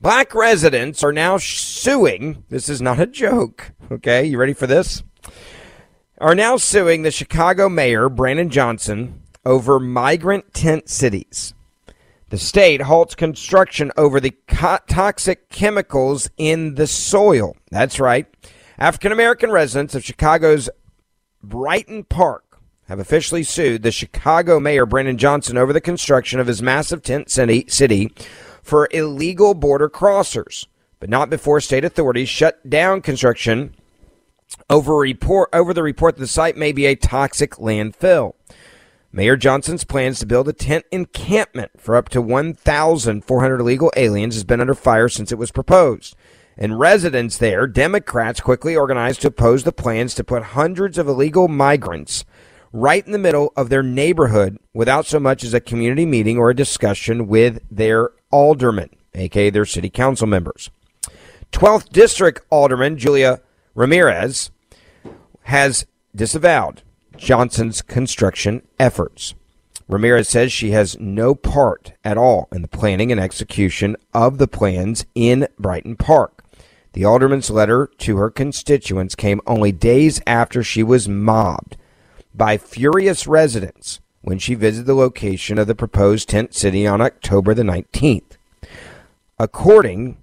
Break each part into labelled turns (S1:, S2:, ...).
S1: Black residents are now suing. This is not a joke. Okay, you ready for this? Are now suing the Chicago mayor, Brandon Johnson, over migrant tent cities. The state halts construction over the co- toxic chemicals in the soil. That's right. African American residents of Chicago's Brighton Park have officially sued the Chicago mayor, Brandon Johnson, over the construction of his massive tent city, city for illegal border crossers, but not before state authorities shut down construction over report over the report that the site may be a toxic landfill. Mayor Johnson's plans to build a tent encampment for up to 1,400 illegal aliens has been under fire since it was proposed. And residents there, Democrats quickly organized to oppose the plans to put hundreds of illegal migrants right in the middle of their neighborhood without so much as a community meeting or a discussion with their aldermen, aka their city council members. 12th District Alderman Julia Ramirez has disavowed Johnson's construction efforts. Ramirez says she has no part at all in the planning and execution of the plans in Brighton Park. The alderman's letter to her constituents came only days after she was mobbed by furious residents when she visited the location of the proposed tent city on October the 19th. According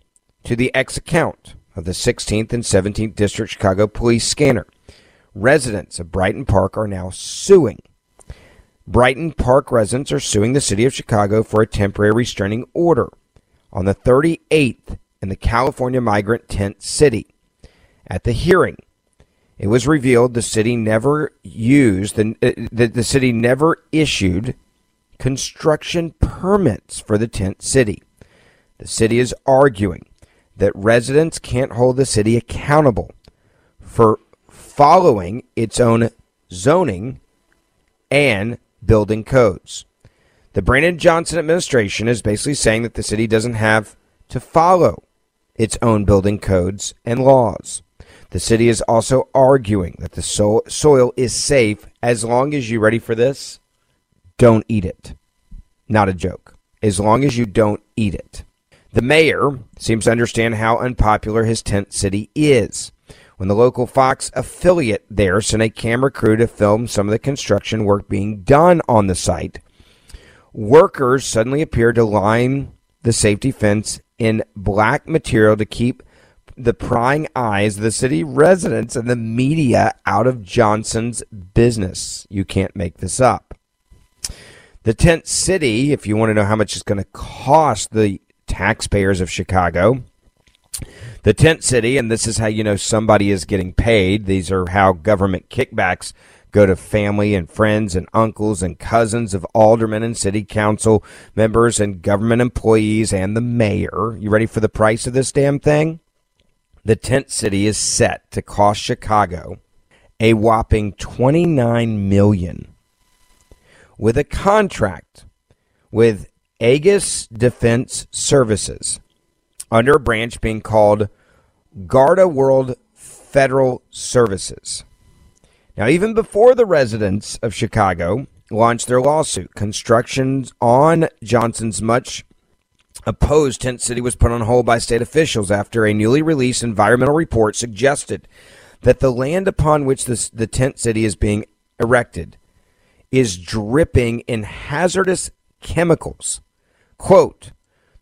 S1: to the X account of the 16th and 17th District Chicago Police scanner, residents of Brighton Park are now suing. Brighton Park residents are suing the city of Chicago for a temporary restraining order on the 38th in the California migrant tent city. At the hearing, it was revealed the city never used the, uh, the, the city never issued construction permits for the tent city. The city is arguing that residents can't hold the city accountable for following its own zoning and building codes. The Brandon Johnson administration is basically saying that the city doesn't have to follow its own building codes and laws. The city is also arguing that the so- soil is safe as long as you ready for this? Don't eat it. Not a joke. As long as you don't eat it. The mayor seems to understand how unpopular his tent city is. When the local Fox affiliate there sent a camera crew to film some of the construction work being done on the site, workers suddenly appeared to line the safety fence in black material to keep the prying eyes of the city residents and the media out of Johnson's business. You can't make this up. The tent city, if you want to know how much it's going to cost the taxpayers of Chicago, The tent city, and this is how you know somebody is getting paid. These are how government kickbacks go to family and friends and uncles and cousins of aldermen and city council members and government employees and the mayor. You ready for the price of this damn thing? The tent city is set to cost Chicago a whopping 29 million with a contract with Aegis Defense Services under a branch being called Garda World Federal Services. Now, even before the residents of Chicago launched their lawsuit, construction on Johnson's much opposed tent city was put on hold by state officials after a newly released environmental report suggested that the land upon which this, the tent city is being erected is dripping in hazardous chemicals. Quote,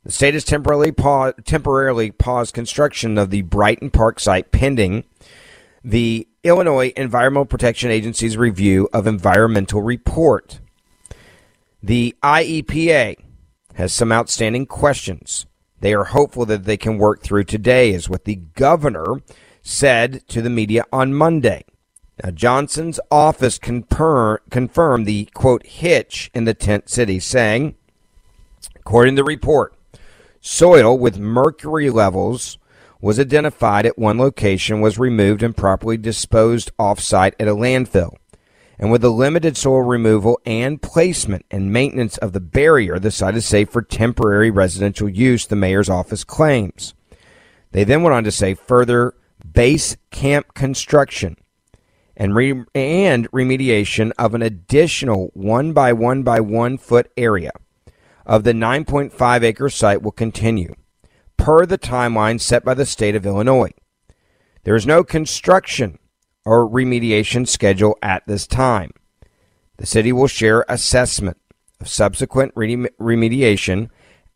S1: the state has temporarily, paused, temporarily paused construction of the Brighton Park site pending the Illinois Environmental Protection Agency's review of environmental report. The IEPA has some outstanding questions. They are hopeful that they can work through today, is what the governor said to the media on Monday. Now, Johnson's office confirm, confirmed the quote hitch in the tent city, saying, according to the report, soil with mercury levels was identified at one location, was removed and properly disposed off-site at a landfill. And with the limited soil removal and placement and maintenance of the barrier, the site is safe for temporary residential use, the mayor's office claims. They then went on to say further base camp construction and re- and remediation of an additional one by one by one foot area of the 9.5 acre site will continue per the timeline set by the state of Illinois. There is no construction or remediation schedule at this time. The city will share assessment of subsequent remediation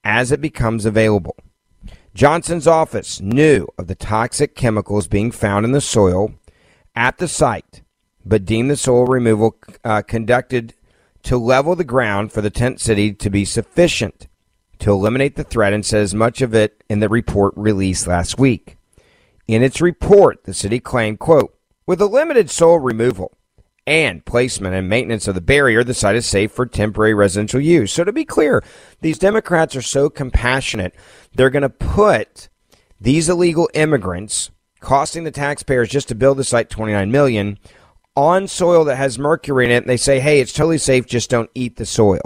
S1: as it becomes available. Johnson's office knew of the toxic chemicals being found in the soil at the site, but deemed the soil removal uh, conducted to level the ground for the tent city to be sufficient to eliminate the threat and says much of it in the report released last week. In its report, the city claimed, quote, with a limited soil removal and placement and maintenance of the barrier, the site is safe for temporary residential use. So to be clear, these Democrats are so compassionate they're going to put these illegal immigrants costing the taxpayers just to build the site 29 million on soil that has mercury in it and they say hey it's totally safe just don't eat the soil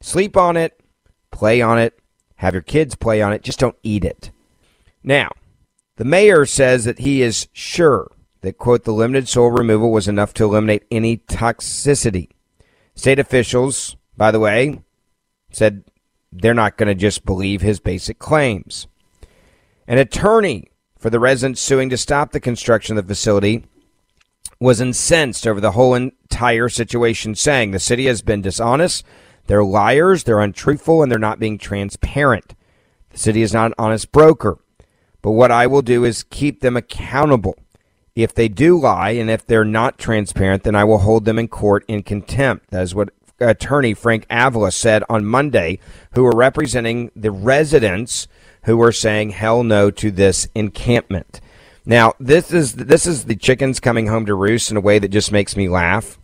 S1: sleep on it play on it have your kids play on it just don't eat it now the mayor says that he is sure that quote the limited soil removal was enough to eliminate any toxicity state officials by the way said they're not going to just believe his basic claims. An attorney for the residents suing to stop the construction of the facility was incensed over the whole entire situation, saying the city has been dishonest, they're liars, they're untruthful, and they're not being transparent. The city is not an honest broker. But what I will do is keep them accountable. If they do lie and if they're not transparent, then I will hold them in court in contempt. That is what attorney Frank Avila said on Monday, who were representing the residents who were saying hell no to this encampment. Now, this is this is the chickens coming home to roost in a way that just makes me laugh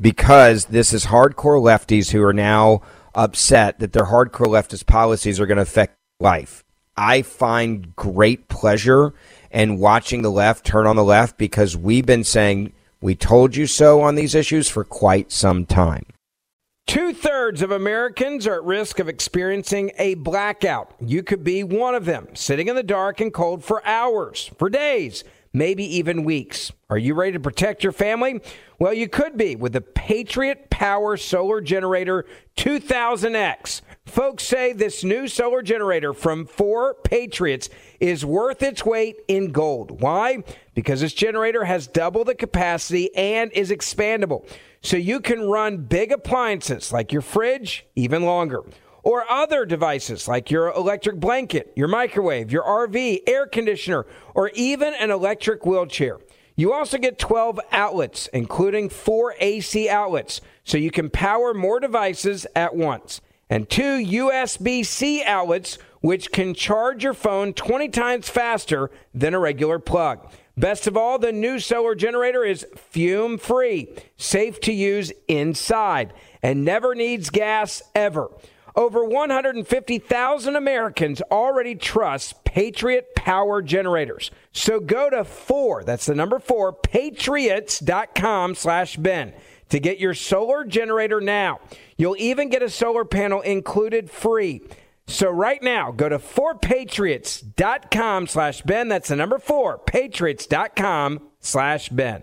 S1: because this is hardcore lefties who are now upset that their hardcore leftist policies are going to affect life. I find great pleasure in watching the left turn on the left because we've been saying we told you so on these issues for quite some time. Two thirds of Americans are at risk of experiencing a blackout. You could be one of them, sitting in the dark and cold for hours, for days, maybe even weeks. Are you ready to protect your family? Well, you could be with the Patriot Power Solar Generator 2000X. Folks say this new solar generator from 4 Patriots is worth its weight in gold. Why? Because this generator has double the capacity and is expandable so you can run big appliances like your fridge even longer or other devices like your electric blanket, your microwave, your RV, air conditioner, or even an electric wheelchair. You also get 12 outlets, including four AC outlets, so you can power more devices at once, and two USB C outlets which can charge your phone 20 times faster than a regular plug. Best of all, the new solar generator is fume free, safe to use inside, and never needs gas ever. Over 150,000 Americans already trust Patriot Power Generators. So go to four, that's the number four, patriots.com slash Ben to get your solar generator now. You'll even get a solar panel included free. So right now, go to 4patriots.com slash Ben. That's the number four, patriots.com slash Ben.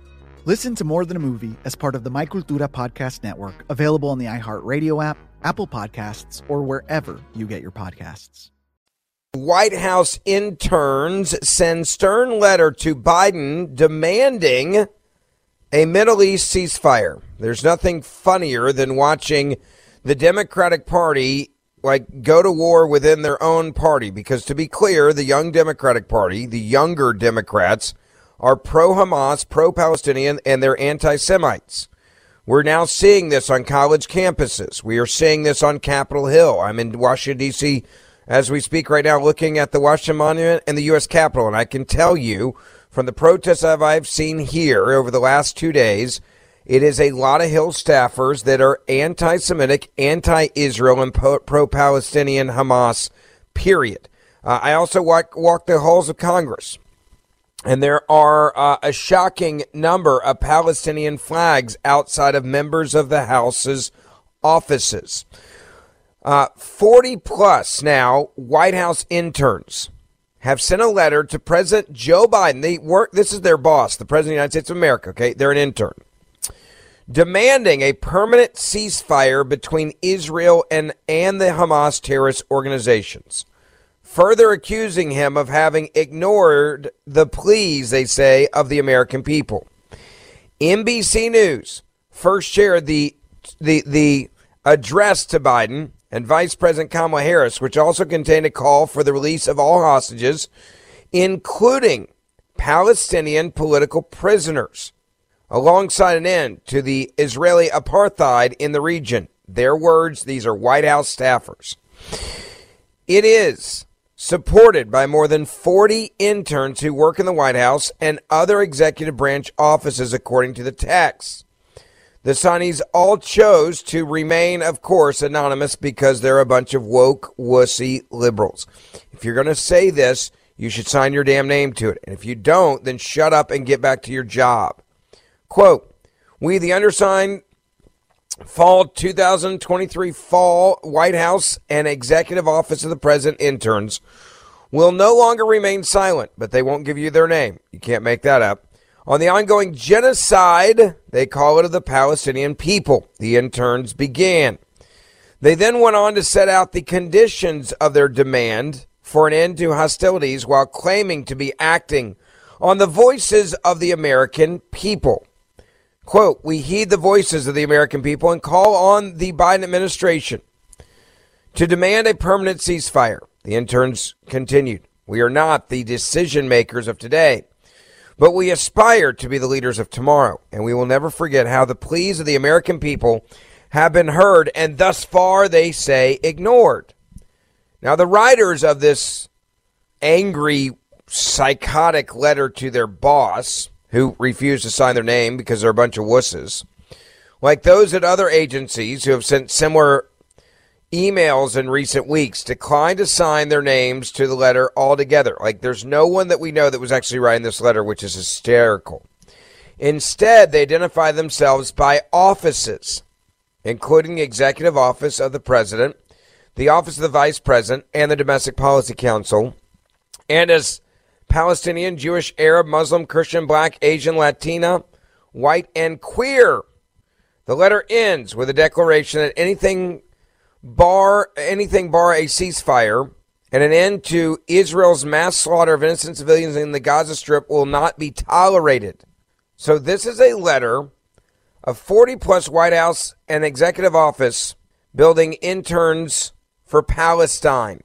S2: Listen to More Than a Movie as part of the My Cultura Podcast Network, available on the iHeartRadio app, Apple Podcasts, or wherever you get your podcasts.
S1: White House interns send stern letter to Biden demanding a Middle East ceasefire. There's nothing funnier than watching the Democratic Party like go to war within their own party because to be clear, the young Democratic Party, the younger Democrats are pro Hamas, pro Palestinian, and they're anti Semites. We're now seeing this on college campuses. We are seeing this on Capitol Hill. I'm in Washington, D.C. as we speak right now, looking at the Washington Monument and the U.S. Capitol. And I can tell you from the protests I've seen here over the last two days, it is a lot of Hill staffers that are anti Semitic, anti Israel, and pro Palestinian Hamas, period. Uh, I also walk, walk the halls of Congress. And there are uh, a shocking number of Palestinian flags outside of members of the House's offices. Uh, 40 plus now White House interns have sent a letter to President Joe Biden. They work, this is their boss, the President of the United States of America, okay? They're an intern. Demanding a permanent ceasefire between Israel and, and the Hamas terrorist organizations further accusing him of having ignored the pleas, they say, of the American people. NBC News first shared the the the address to Biden and Vice President Kamala Harris, which also contained a call for the release of all hostages, including Palestinian political prisoners, alongside an end to the Israeli apartheid in the region. Their words, these are White House staffers. It is supported by more than 40 interns who work in the White House and other executive branch offices, according to the text. The Sonnies all chose to remain, of course, anonymous because they're a bunch of woke, wussy liberals. If you're going to say this, you should sign your damn name to it. And if you don't, then shut up and get back to your job. Quote, we, the undersigned, fall 2023 fall White House and Executive Office of the President interns will no longer remain silent, but they won't give you their name. You can't make that up. On the ongoing genocide, they call it of the Palestinian people, the interns began. They then went on to set out the conditions of their demand for an end to hostilities while claiming to be acting on the voices of the American people. Quote, we heed the voices of the American people and call on the Biden administration to demand a permanent ceasefire. The interns continued, we are not the decision makers of today, But we aspire to be the leaders of tomorrow, and we will never forget how the pleas of the American people have been heard and thus far, they say, ignored. Now, the writers of this angry, psychotic letter to their boss, who refused to sign their name because they're a bunch of wusses, like those at other agencies who have sent similar emails in recent weeks, declined to sign their names to the letter altogether. Like, there's no one that we know that was actually writing this letter, which is hysterical. Instead, they identify themselves by offices, including the executive office of the president, the office of the vice president, and the domestic policy council, and as Palestinian, Jewish, Arab, Muslim, Christian, Black, Asian, Latina, white, and queer. The letter ends with a declaration that anything bar anything bar a ceasefire and an end to Israel's mass slaughter of innocent civilians in the Gaza Strip will not be tolerated. So this is a letter of 40 plus White House and executive office building interns for Palestine.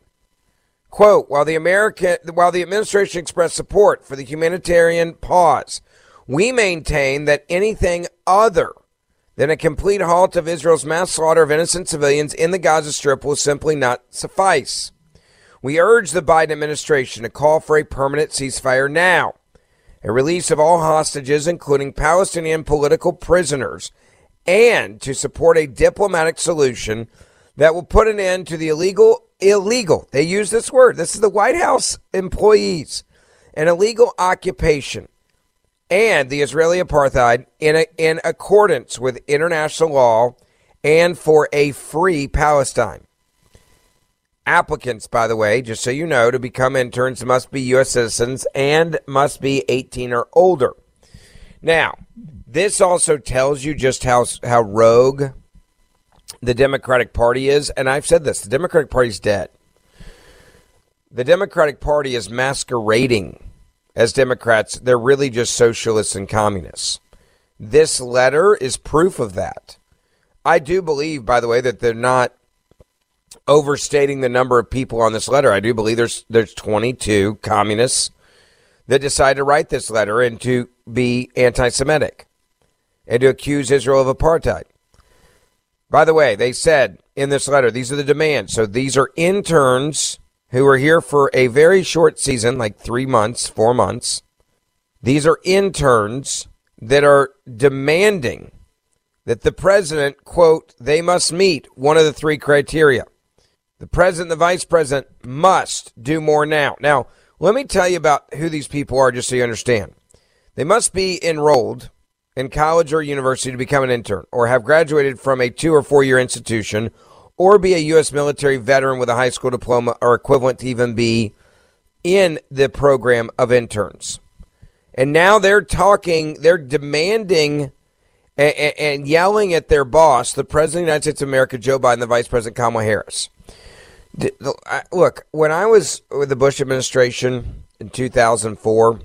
S1: Quote, while the American while the administration expressed support for the humanitarian pause, we maintain that anything other than a complete halt of Israel's mass slaughter of innocent civilians in the Gaza Strip will simply not suffice. We urge the Biden administration to call for a permanent ceasefire now, a release of all hostages, including Palestinian political prisoners, and to support a diplomatic solution that will put an end to the illegal, illegal, they use this word, this is the White House employees, an illegal occupation and the Israeli apartheid in, a, in accordance with international law and for a free Palestine. Applicants, by the way, just so you know, to become interns must be U.S. citizens and must be 18 or older. Now, this also tells you just how, how rogue the Democratic Party is. And I've said this the Democratic Party is dead. The Democratic Party is masquerading as Democrats, they're really just socialists and communists. This letter is proof of that. I do believe, by the way, that they're not overstating the number of people on this letter. I do believe there's there's 22 communists that decided to write this letter and to be anti-Semitic and to accuse Israel of apartheid. By the way, they said in this letter, these are the demands. So these are interns who are here for a very short season, like three months, four months. These are interns that are demanding that the president, quote, they must meet one of the three criteria. The president, the vice president must do more now. Now, let me tell you about who these people are just so you understand. They must be enrolled in college or university to become an intern or have graduated from a two or four year institution or be a U.S. military veteran with a high school diploma or equivalent to even be in the program of interns. And now they're talking, they're demanding and, and, yelling at their boss, the President of the United States of America, Joe Biden, the Vice President Kamala Harris. Look, when I was with the Bush administration in 2004,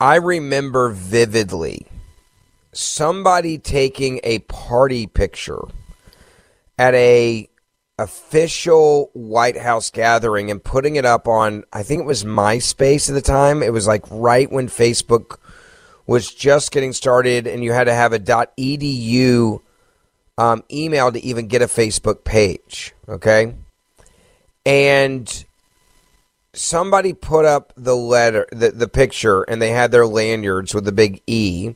S1: I remember vividly somebody taking a party picture at a official White House gathering and putting it up on I think it was MySpace at the time. It was like right when Facebook was just getting started and you had to have a .edu um, email to even get a Facebook page, okay? And somebody put up the letter the, the picture and they had their lanyards with the big E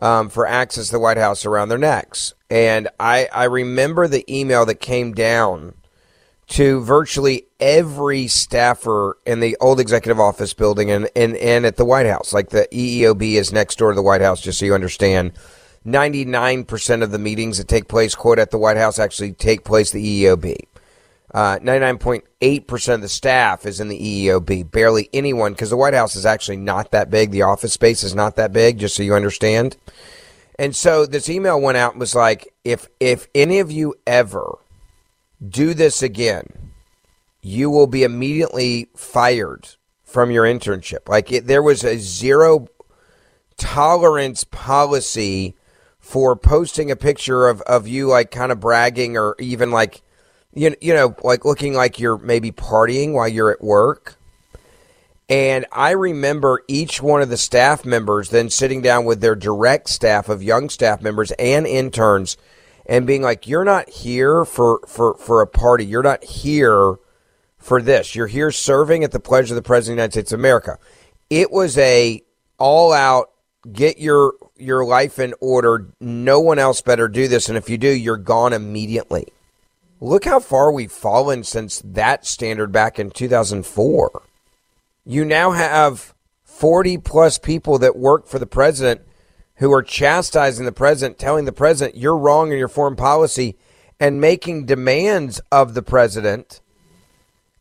S1: um, for access to the White House around their necks. And I, I remember the email that came down to virtually every staffer in the old executive office building and, and, and at the White House. Like the EEOB is next door to the White House, just so you understand. 99% of the meetings that take place, quote, at the White House actually take place the EEOB. Uh, 99.8% of the staff is in the EEOB. Barely anyone, because the White House is actually not that big. The office space is not that big, just so you understand. And so this email went out and was like, if if any of you ever do this again, you will be immediately fired from your internship. Like it, there was a zero tolerance policy for posting a picture of, of you like kind of bragging or even like you, you know like looking like you're maybe partying while you're at work And I remember each one of the staff members then sitting down with their direct staff of young staff members and interns and being like, You're not here for, for, for a party. You're not here for this. You're here serving at the pledge of the President of the United States of America. It was a all out get your your life in order. No one else better do this. And if you do, you're gone immediately. Look how far we've fallen since that standard back in 2004 you now have 40 plus people that work for the president who are chastising the president, telling the president, you're wrong in your foreign policy, and making demands of the president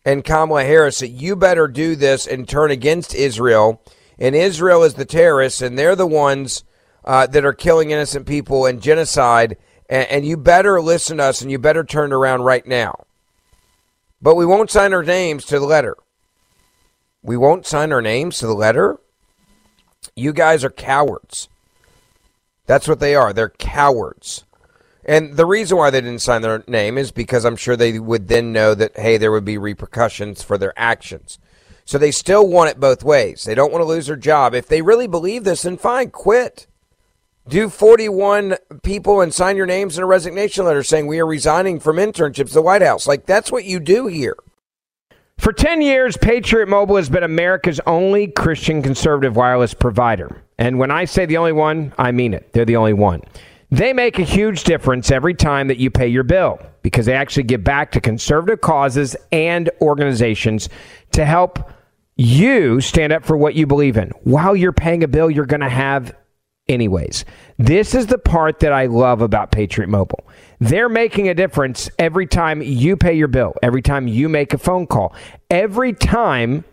S1: and Kamala Harris that you better do this and turn against Israel. And Israel is the terrorists, and they're the ones uh, that are killing innocent people and genocide. And, and you better listen to us and you better turn around right now. But we won't sign our names to the letter. We won't sign our names to the letter. You guys are cowards. That's what they are. They're cowards. And the reason why they didn't sign their name is because I'm sure they would then know that, hey, there would be repercussions for their actions. So they still want it both ways. They don't want to lose their job. If they really believe this, then fine, quit. Do 41 people and sign your names in a resignation letter saying we are resigning from internships at the White House. Like, that's what you do here. For 10 years, Patriot Mobile has been America's only Christian conservative wireless provider. And when I say the only one, I mean it. They're the only one. They make a huge difference every time that you pay your bill because they actually give back to conservative causes and organizations to help you stand up for what you believe in. While you're paying a bill, you're going to have anyways. This is the part that I love about Patriot Mobile. They're making a difference every time you pay your bill, every time you make a phone call, every time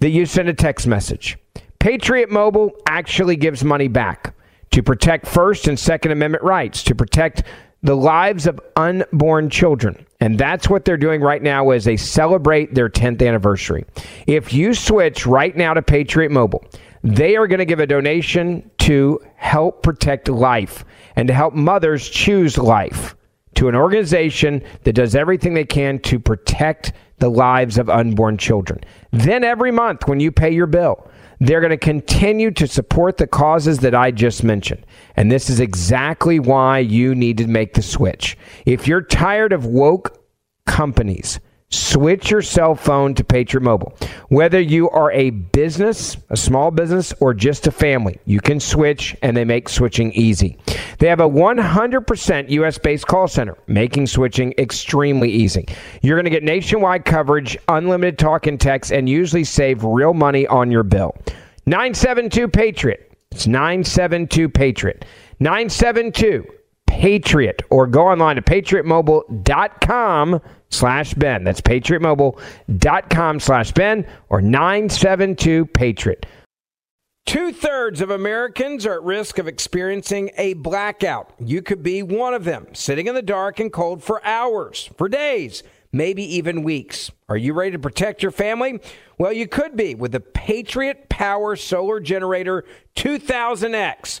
S1: that you send a text message. Patriot Mobile actually gives money back to protect First and Second Amendment rights, to protect the lives of unborn children. And that's what they're doing right now as they celebrate their 10th anniversary. If you switch right now to Patriot Mobile, they are going to give a donation to help protect life and to help mothers choose life to an organization that does everything they can to protect the lives of unborn children. Then every month, when you pay your bill, they're going to continue to support the causes that I just mentioned. And this is exactly why you need to make the switch. If you're tired of woke companies, Switch your cell phone to Patriot Mobile. Whether you are a business, a small business, or just a family, you can switch and they make switching easy. They have a 100% US based call center, making switching extremely easy. You're going to get nationwide coverage, unlimited talk and text, and usually save real money on your bill. 972 Patriot. It's 972 Patriot. 972 Patriot. Or go online to patriotmobile.com slash Ben. That's patriotmobile.com slash Ben or 972 Patriot. Two thirds of Americans are at risk of experiencing a blackout. You could be one of them, sitting in the dark and cold for hours, for days, maybe even weeks. Are you ready to protect your family? Well, you could be with the Patriot Power Solar Generator 2000X.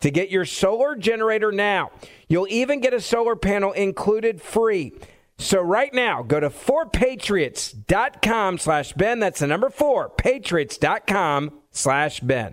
S1: to get your solar generator now. You'll even get a solar panel included free. So right now, go to 4patriots.com slash Ben. That's the number 4, patriots.com slash Ben.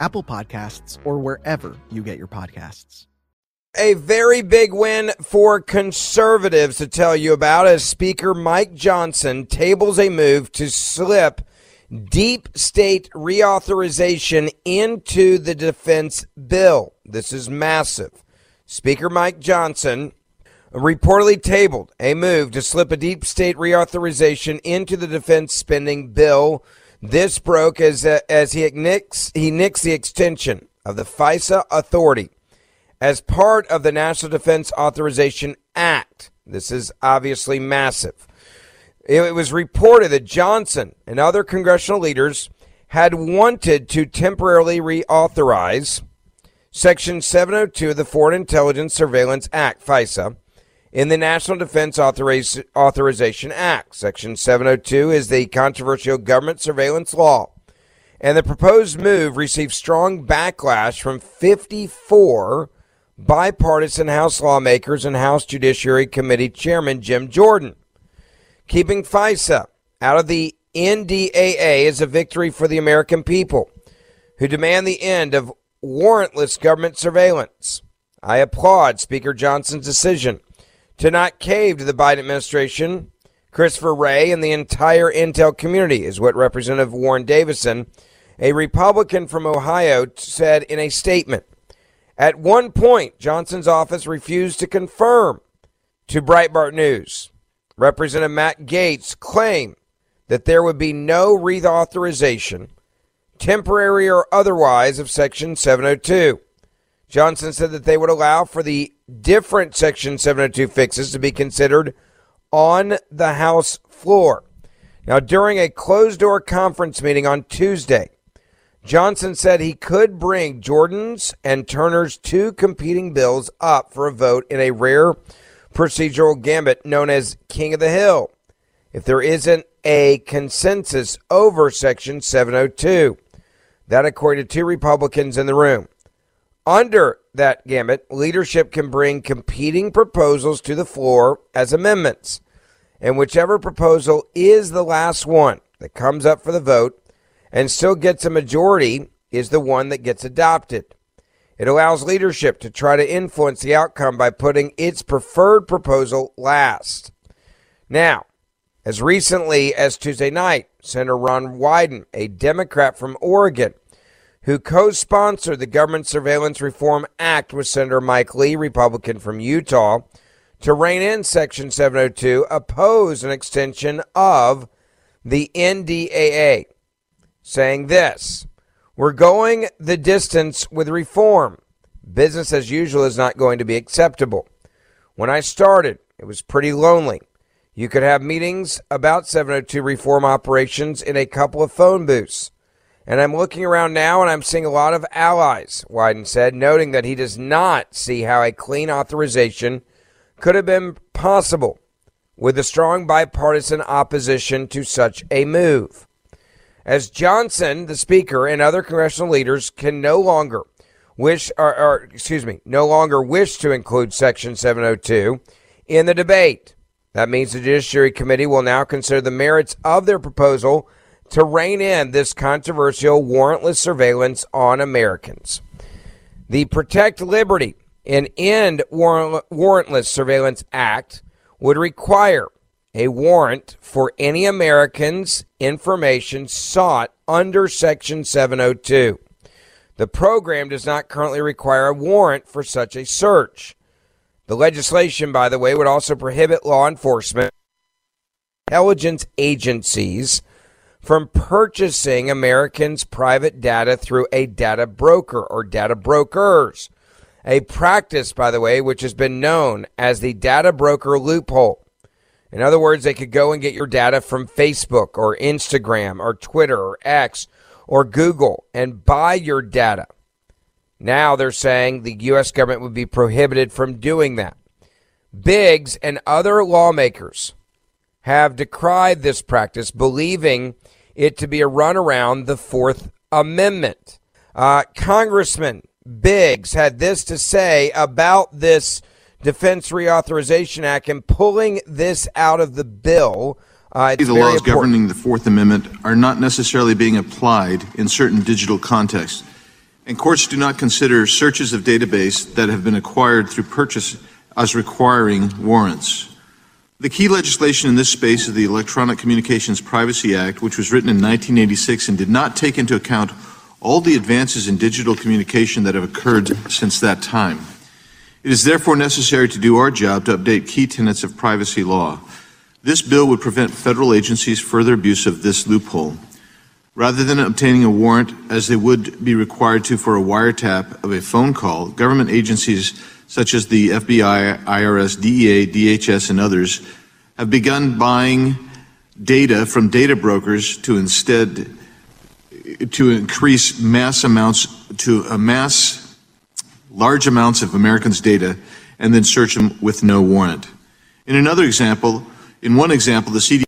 S2: Apple Podcasts, or wherever you get your podcasts.
S1: A very big win for conservatives to tell you about as Speaker Mike Johnson tables a move to slip deep state reauthorization into the defense bill. This is massive. Speaker Mike Johnson reportedly tabled a move to slip a deep state reauthorization into the defense spending bill. This broke as uh, as he nixed, he nixed the extension of the FISA authority as part of the National Defense Authorization Act. This is obviously massive. It was reported that Johnson and other congressional leaders had wanted to temporarily reauthorize Section 702 of the Foreign Intelligence Surveillance Act, FISA, in the National Defense Authoriz- Authorization Act. Section 702 is the controversial government surveillance law. And the proposed move received strong backlash from 54 bipartisan House lawmakers and House Judiciary Committee Chairman Jim Jordan. Keeping FISA out of the NDAA is a victory for the American people who demand the end of warrantless government surveillance. I applaud Speaker Johnson's decision to not cave to the Biden administration. Christopher Wray and the entire intel community is what Representative Warren Davidson, a Republican from Ohio, said in a statement. At one point, Johnson's office refused to confirm to Breitbart News. Representative Matt Gaetz claimed that there would be no reauthorization, temporary or otherwise, of Section 702. Johnson said that they would allow for the different Section 702 fixes to be considered on the House floor. Now, during a closed door conference meeting on Tuesday, Johnson said he could bring Jordan's and Turner's two competing bills up for a vote in a rare procedural gambit known as King of the Hill if there isn't a consensus over Section 702. That, according to two Republicans in the room. Under that gamut, leadership can bring competing proposals to the floor as amendments. And whichever proposal is the last one that comes up for the vote and still gets a majority is the one that gets adopted. It allows leadership to try to influence the outcome by putting its preferred proposal last. Now, as recently as Tuesday night, Senator Ron Wyden, a Democrat from Oregon, who co sponsored the Government Surveillance Reform Act with Senator Mike Lee, Republican from Utah, to rein in Section 702, opposed an extension of the NDAA, saying this We're going the distance with reform. Business as usual is not going to be acceptable. When I started, it was pretty lonely. You could have meetings about 702 reform operations in a couple of phone booths. And I'm looking around now and I'm seeing a lot of allies, Wyden said, noting that he does not see how a clean authorization could have been possible with a strong bipartisan opposition to such a move. As Johnson, the Speaker, and other congressional leaders can no longer wish or, or excuse me, no longer wish to include Section 702 in the debate. That means the Judiciary Committee will now consider the merits of their proposal to rein in this controversial warrantless surveillance on Americans. The Protect Liberty and End Warrantless Surveillance Act would require a warrant for any Americans' information sought under Section 702. The program does not currently require a warrant for such a search. The legislation, by the way, would also prohibit law enforcement, intelligence agencies from purchasing Americans' private data through a data broker or data brokers. A practice, by the way, which has been known as the data broker loophole. In other words, they could go and get your data from Facebook or Instagram or Twitter or X or Google and buy your data. Now they're saying the U.S. government would be prohibited from doing that. Biggs and other lawmakers have decried this practice, believing it to be a run around the Fourth Amendment. Uh, Congressman Biggs had this to say about this Defense Reauthorization Act and pulling this out of the bill. Uh,
S3: the laws important. governing the Fourth Amendment are not necessarily being applied in certain digital contexts and courts do not consider searches of database that have been acquired through purchase as requiring warrants. The key legislation in this space is the Electronic Communications Privacy Act, which was written in 1986 and did not take into account all the advances in digital communication that have occurred since that time. It is therefore necessary to do our job to update key tenets of privacy law. This bill would prevent federal agencies further abuse of this loophole. Rather than obtaining a warrant, as they would be required to for a wiretap of a phone call, government agencies such as the FBI, IRS, DEA, DHS, and others have begun buying data from data brokers to instead to increase mass amounts to amass large amounts of Americans' data and then search them with no warrant. In another example, in one example, the CDC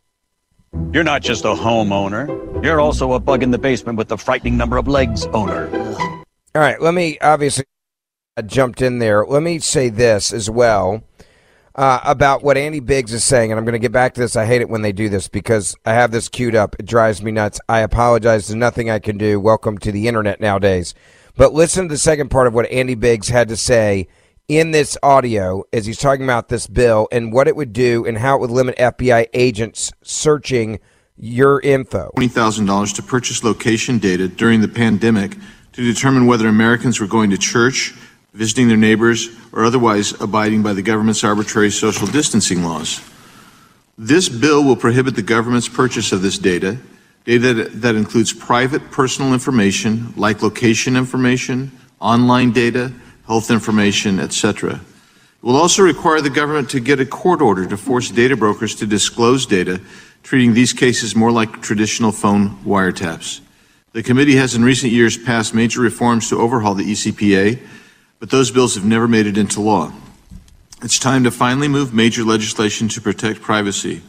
S4: you're not just a homeowner. You're also a bug in the basement with the frightening number of legs owner.
S1: All right, let me obviously I jumped in there. Let me say this as well uh, about what Andy Biggs is saying, and I'm going to get back to this. I hate it when they do this because I have this queued up. It drives me nuts. I apologize. There's nothing I can do. Welcome to the internet nowadays. But listen to the second part of what Andy Biggs had to say in this audio as he's talking about this bill and what it would do and how it would limit FBI agents searching your info.
S3: $20,000 to purchase location data during the pandemic to determine whether Americans were going to church, visiting their neighbors, or otherwise abiding by the government's arbitrary social distancing laws. This bill will prohibit the government's purchase of this data, data that includes private personal information like location information, online data, health information, etc. It will also require the government to get a court order to force data brokers to disclose data, treating these cases more like traditional phone wiretaps. The committee has in recent years passed major reforms to overhaul the ECPA, but those bills have never made it into law. It's time to finally move major legislation to protect privacy.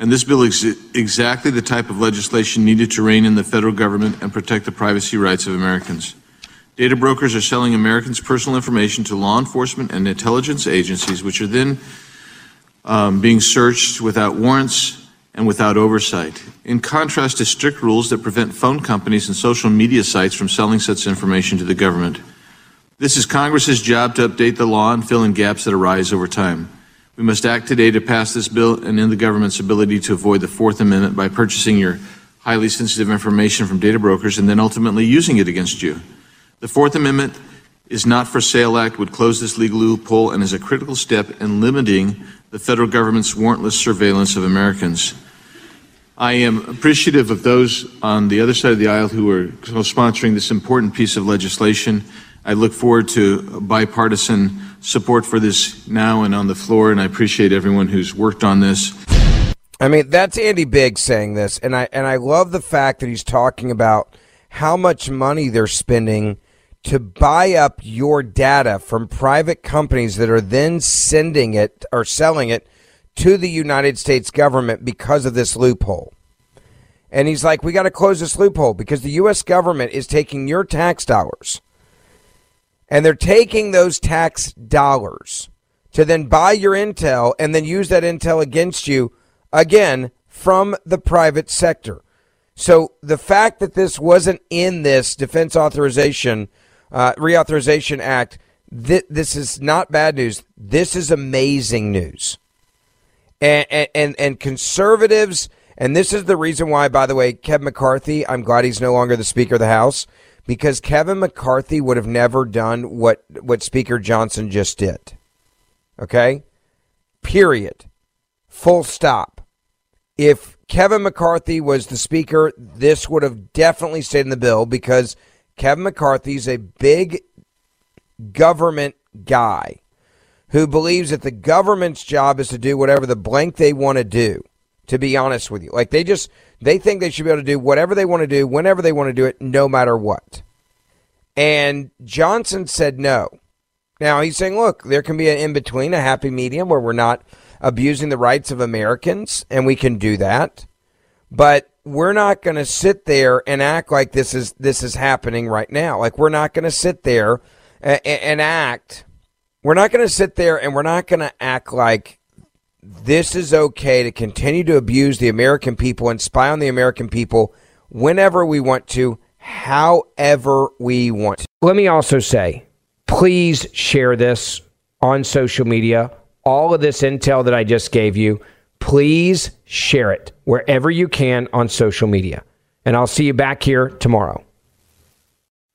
S3: And this bill is exactly the type of legislation needed to rein in the federal government and protect the privacy rights of Americans. Data brokers are selling Americans' personal information to law enforcement and intelligence agencies, which are then um, being searched without warrants and without oversight. In contrast to strict rules that prevent phone companies and social media sites from selling such information to the government. This is Congress's job to update the law and fill in gaps that arise over time. We must act today to pass this bill and end the government's ability to avoid the Fourth Amendment by purchasing your highly sensitive information from data brokers and then ultimately using it against you. The Fourth Amendment is not for sale act would close this legal loophole and is a critical step in limiting the federal government's warrantless surveillance of Americans. I am appreciative of those on the other side of the aisle who are sponsoring this important piece of legislation. I look forward to bipartisan support for this now and on the floor, and I appreciate everyone who's worked on this.
S1: I mean, that's Andy Biggs saying this, and I and I love the fact that he's talking about how much money they're spending to buy up your data from private companies that are then sending it or selling it to the United States government because of this loophole. And he's like, we got to close this loophole because the U.S. government is taking your tax dollars And they're taking those tax dollars to then buy your intel and then use that intel against you again from the private sector. So the fact that this wasn't in this defense authorization uh, reauthorization act, th- this is not bad news. This is amazing news. And, and and conservatives, and this is the reason why, by the way, Kevin McCarthy. I'm glad he's no longer the Speaker of the House because Kevin McCarthy would have never done what what Speaker Johnson just did. Okay, period, full stop. If Kevin McCarthy was the Speaker, this would have definitely stayed in the bill because Kevin McCarthy's a big government guy who believes that the government's job is to do whatever the blank they want to do. To be honest with you, like they just they think they should be able to do whatever they want to do whenever they want to do it, no matter what. And Johnson said no. Now he's saying, look, there can be an in between, a happy medium where we're not abusing the rights of Americans, and we can do that. But we're not going to sit there and act like this is this is happening right now. Like we're not going to sit there and, and act. We're not going to sit there and we're not going to act like this is okay to continue to abuse the American people and spy on the American people whenever we want to, however we want. Let me also say, please share this on social media. All of this intel that I just gave you, please share it wherever you can on social media. And I'll see you back here tomorrow.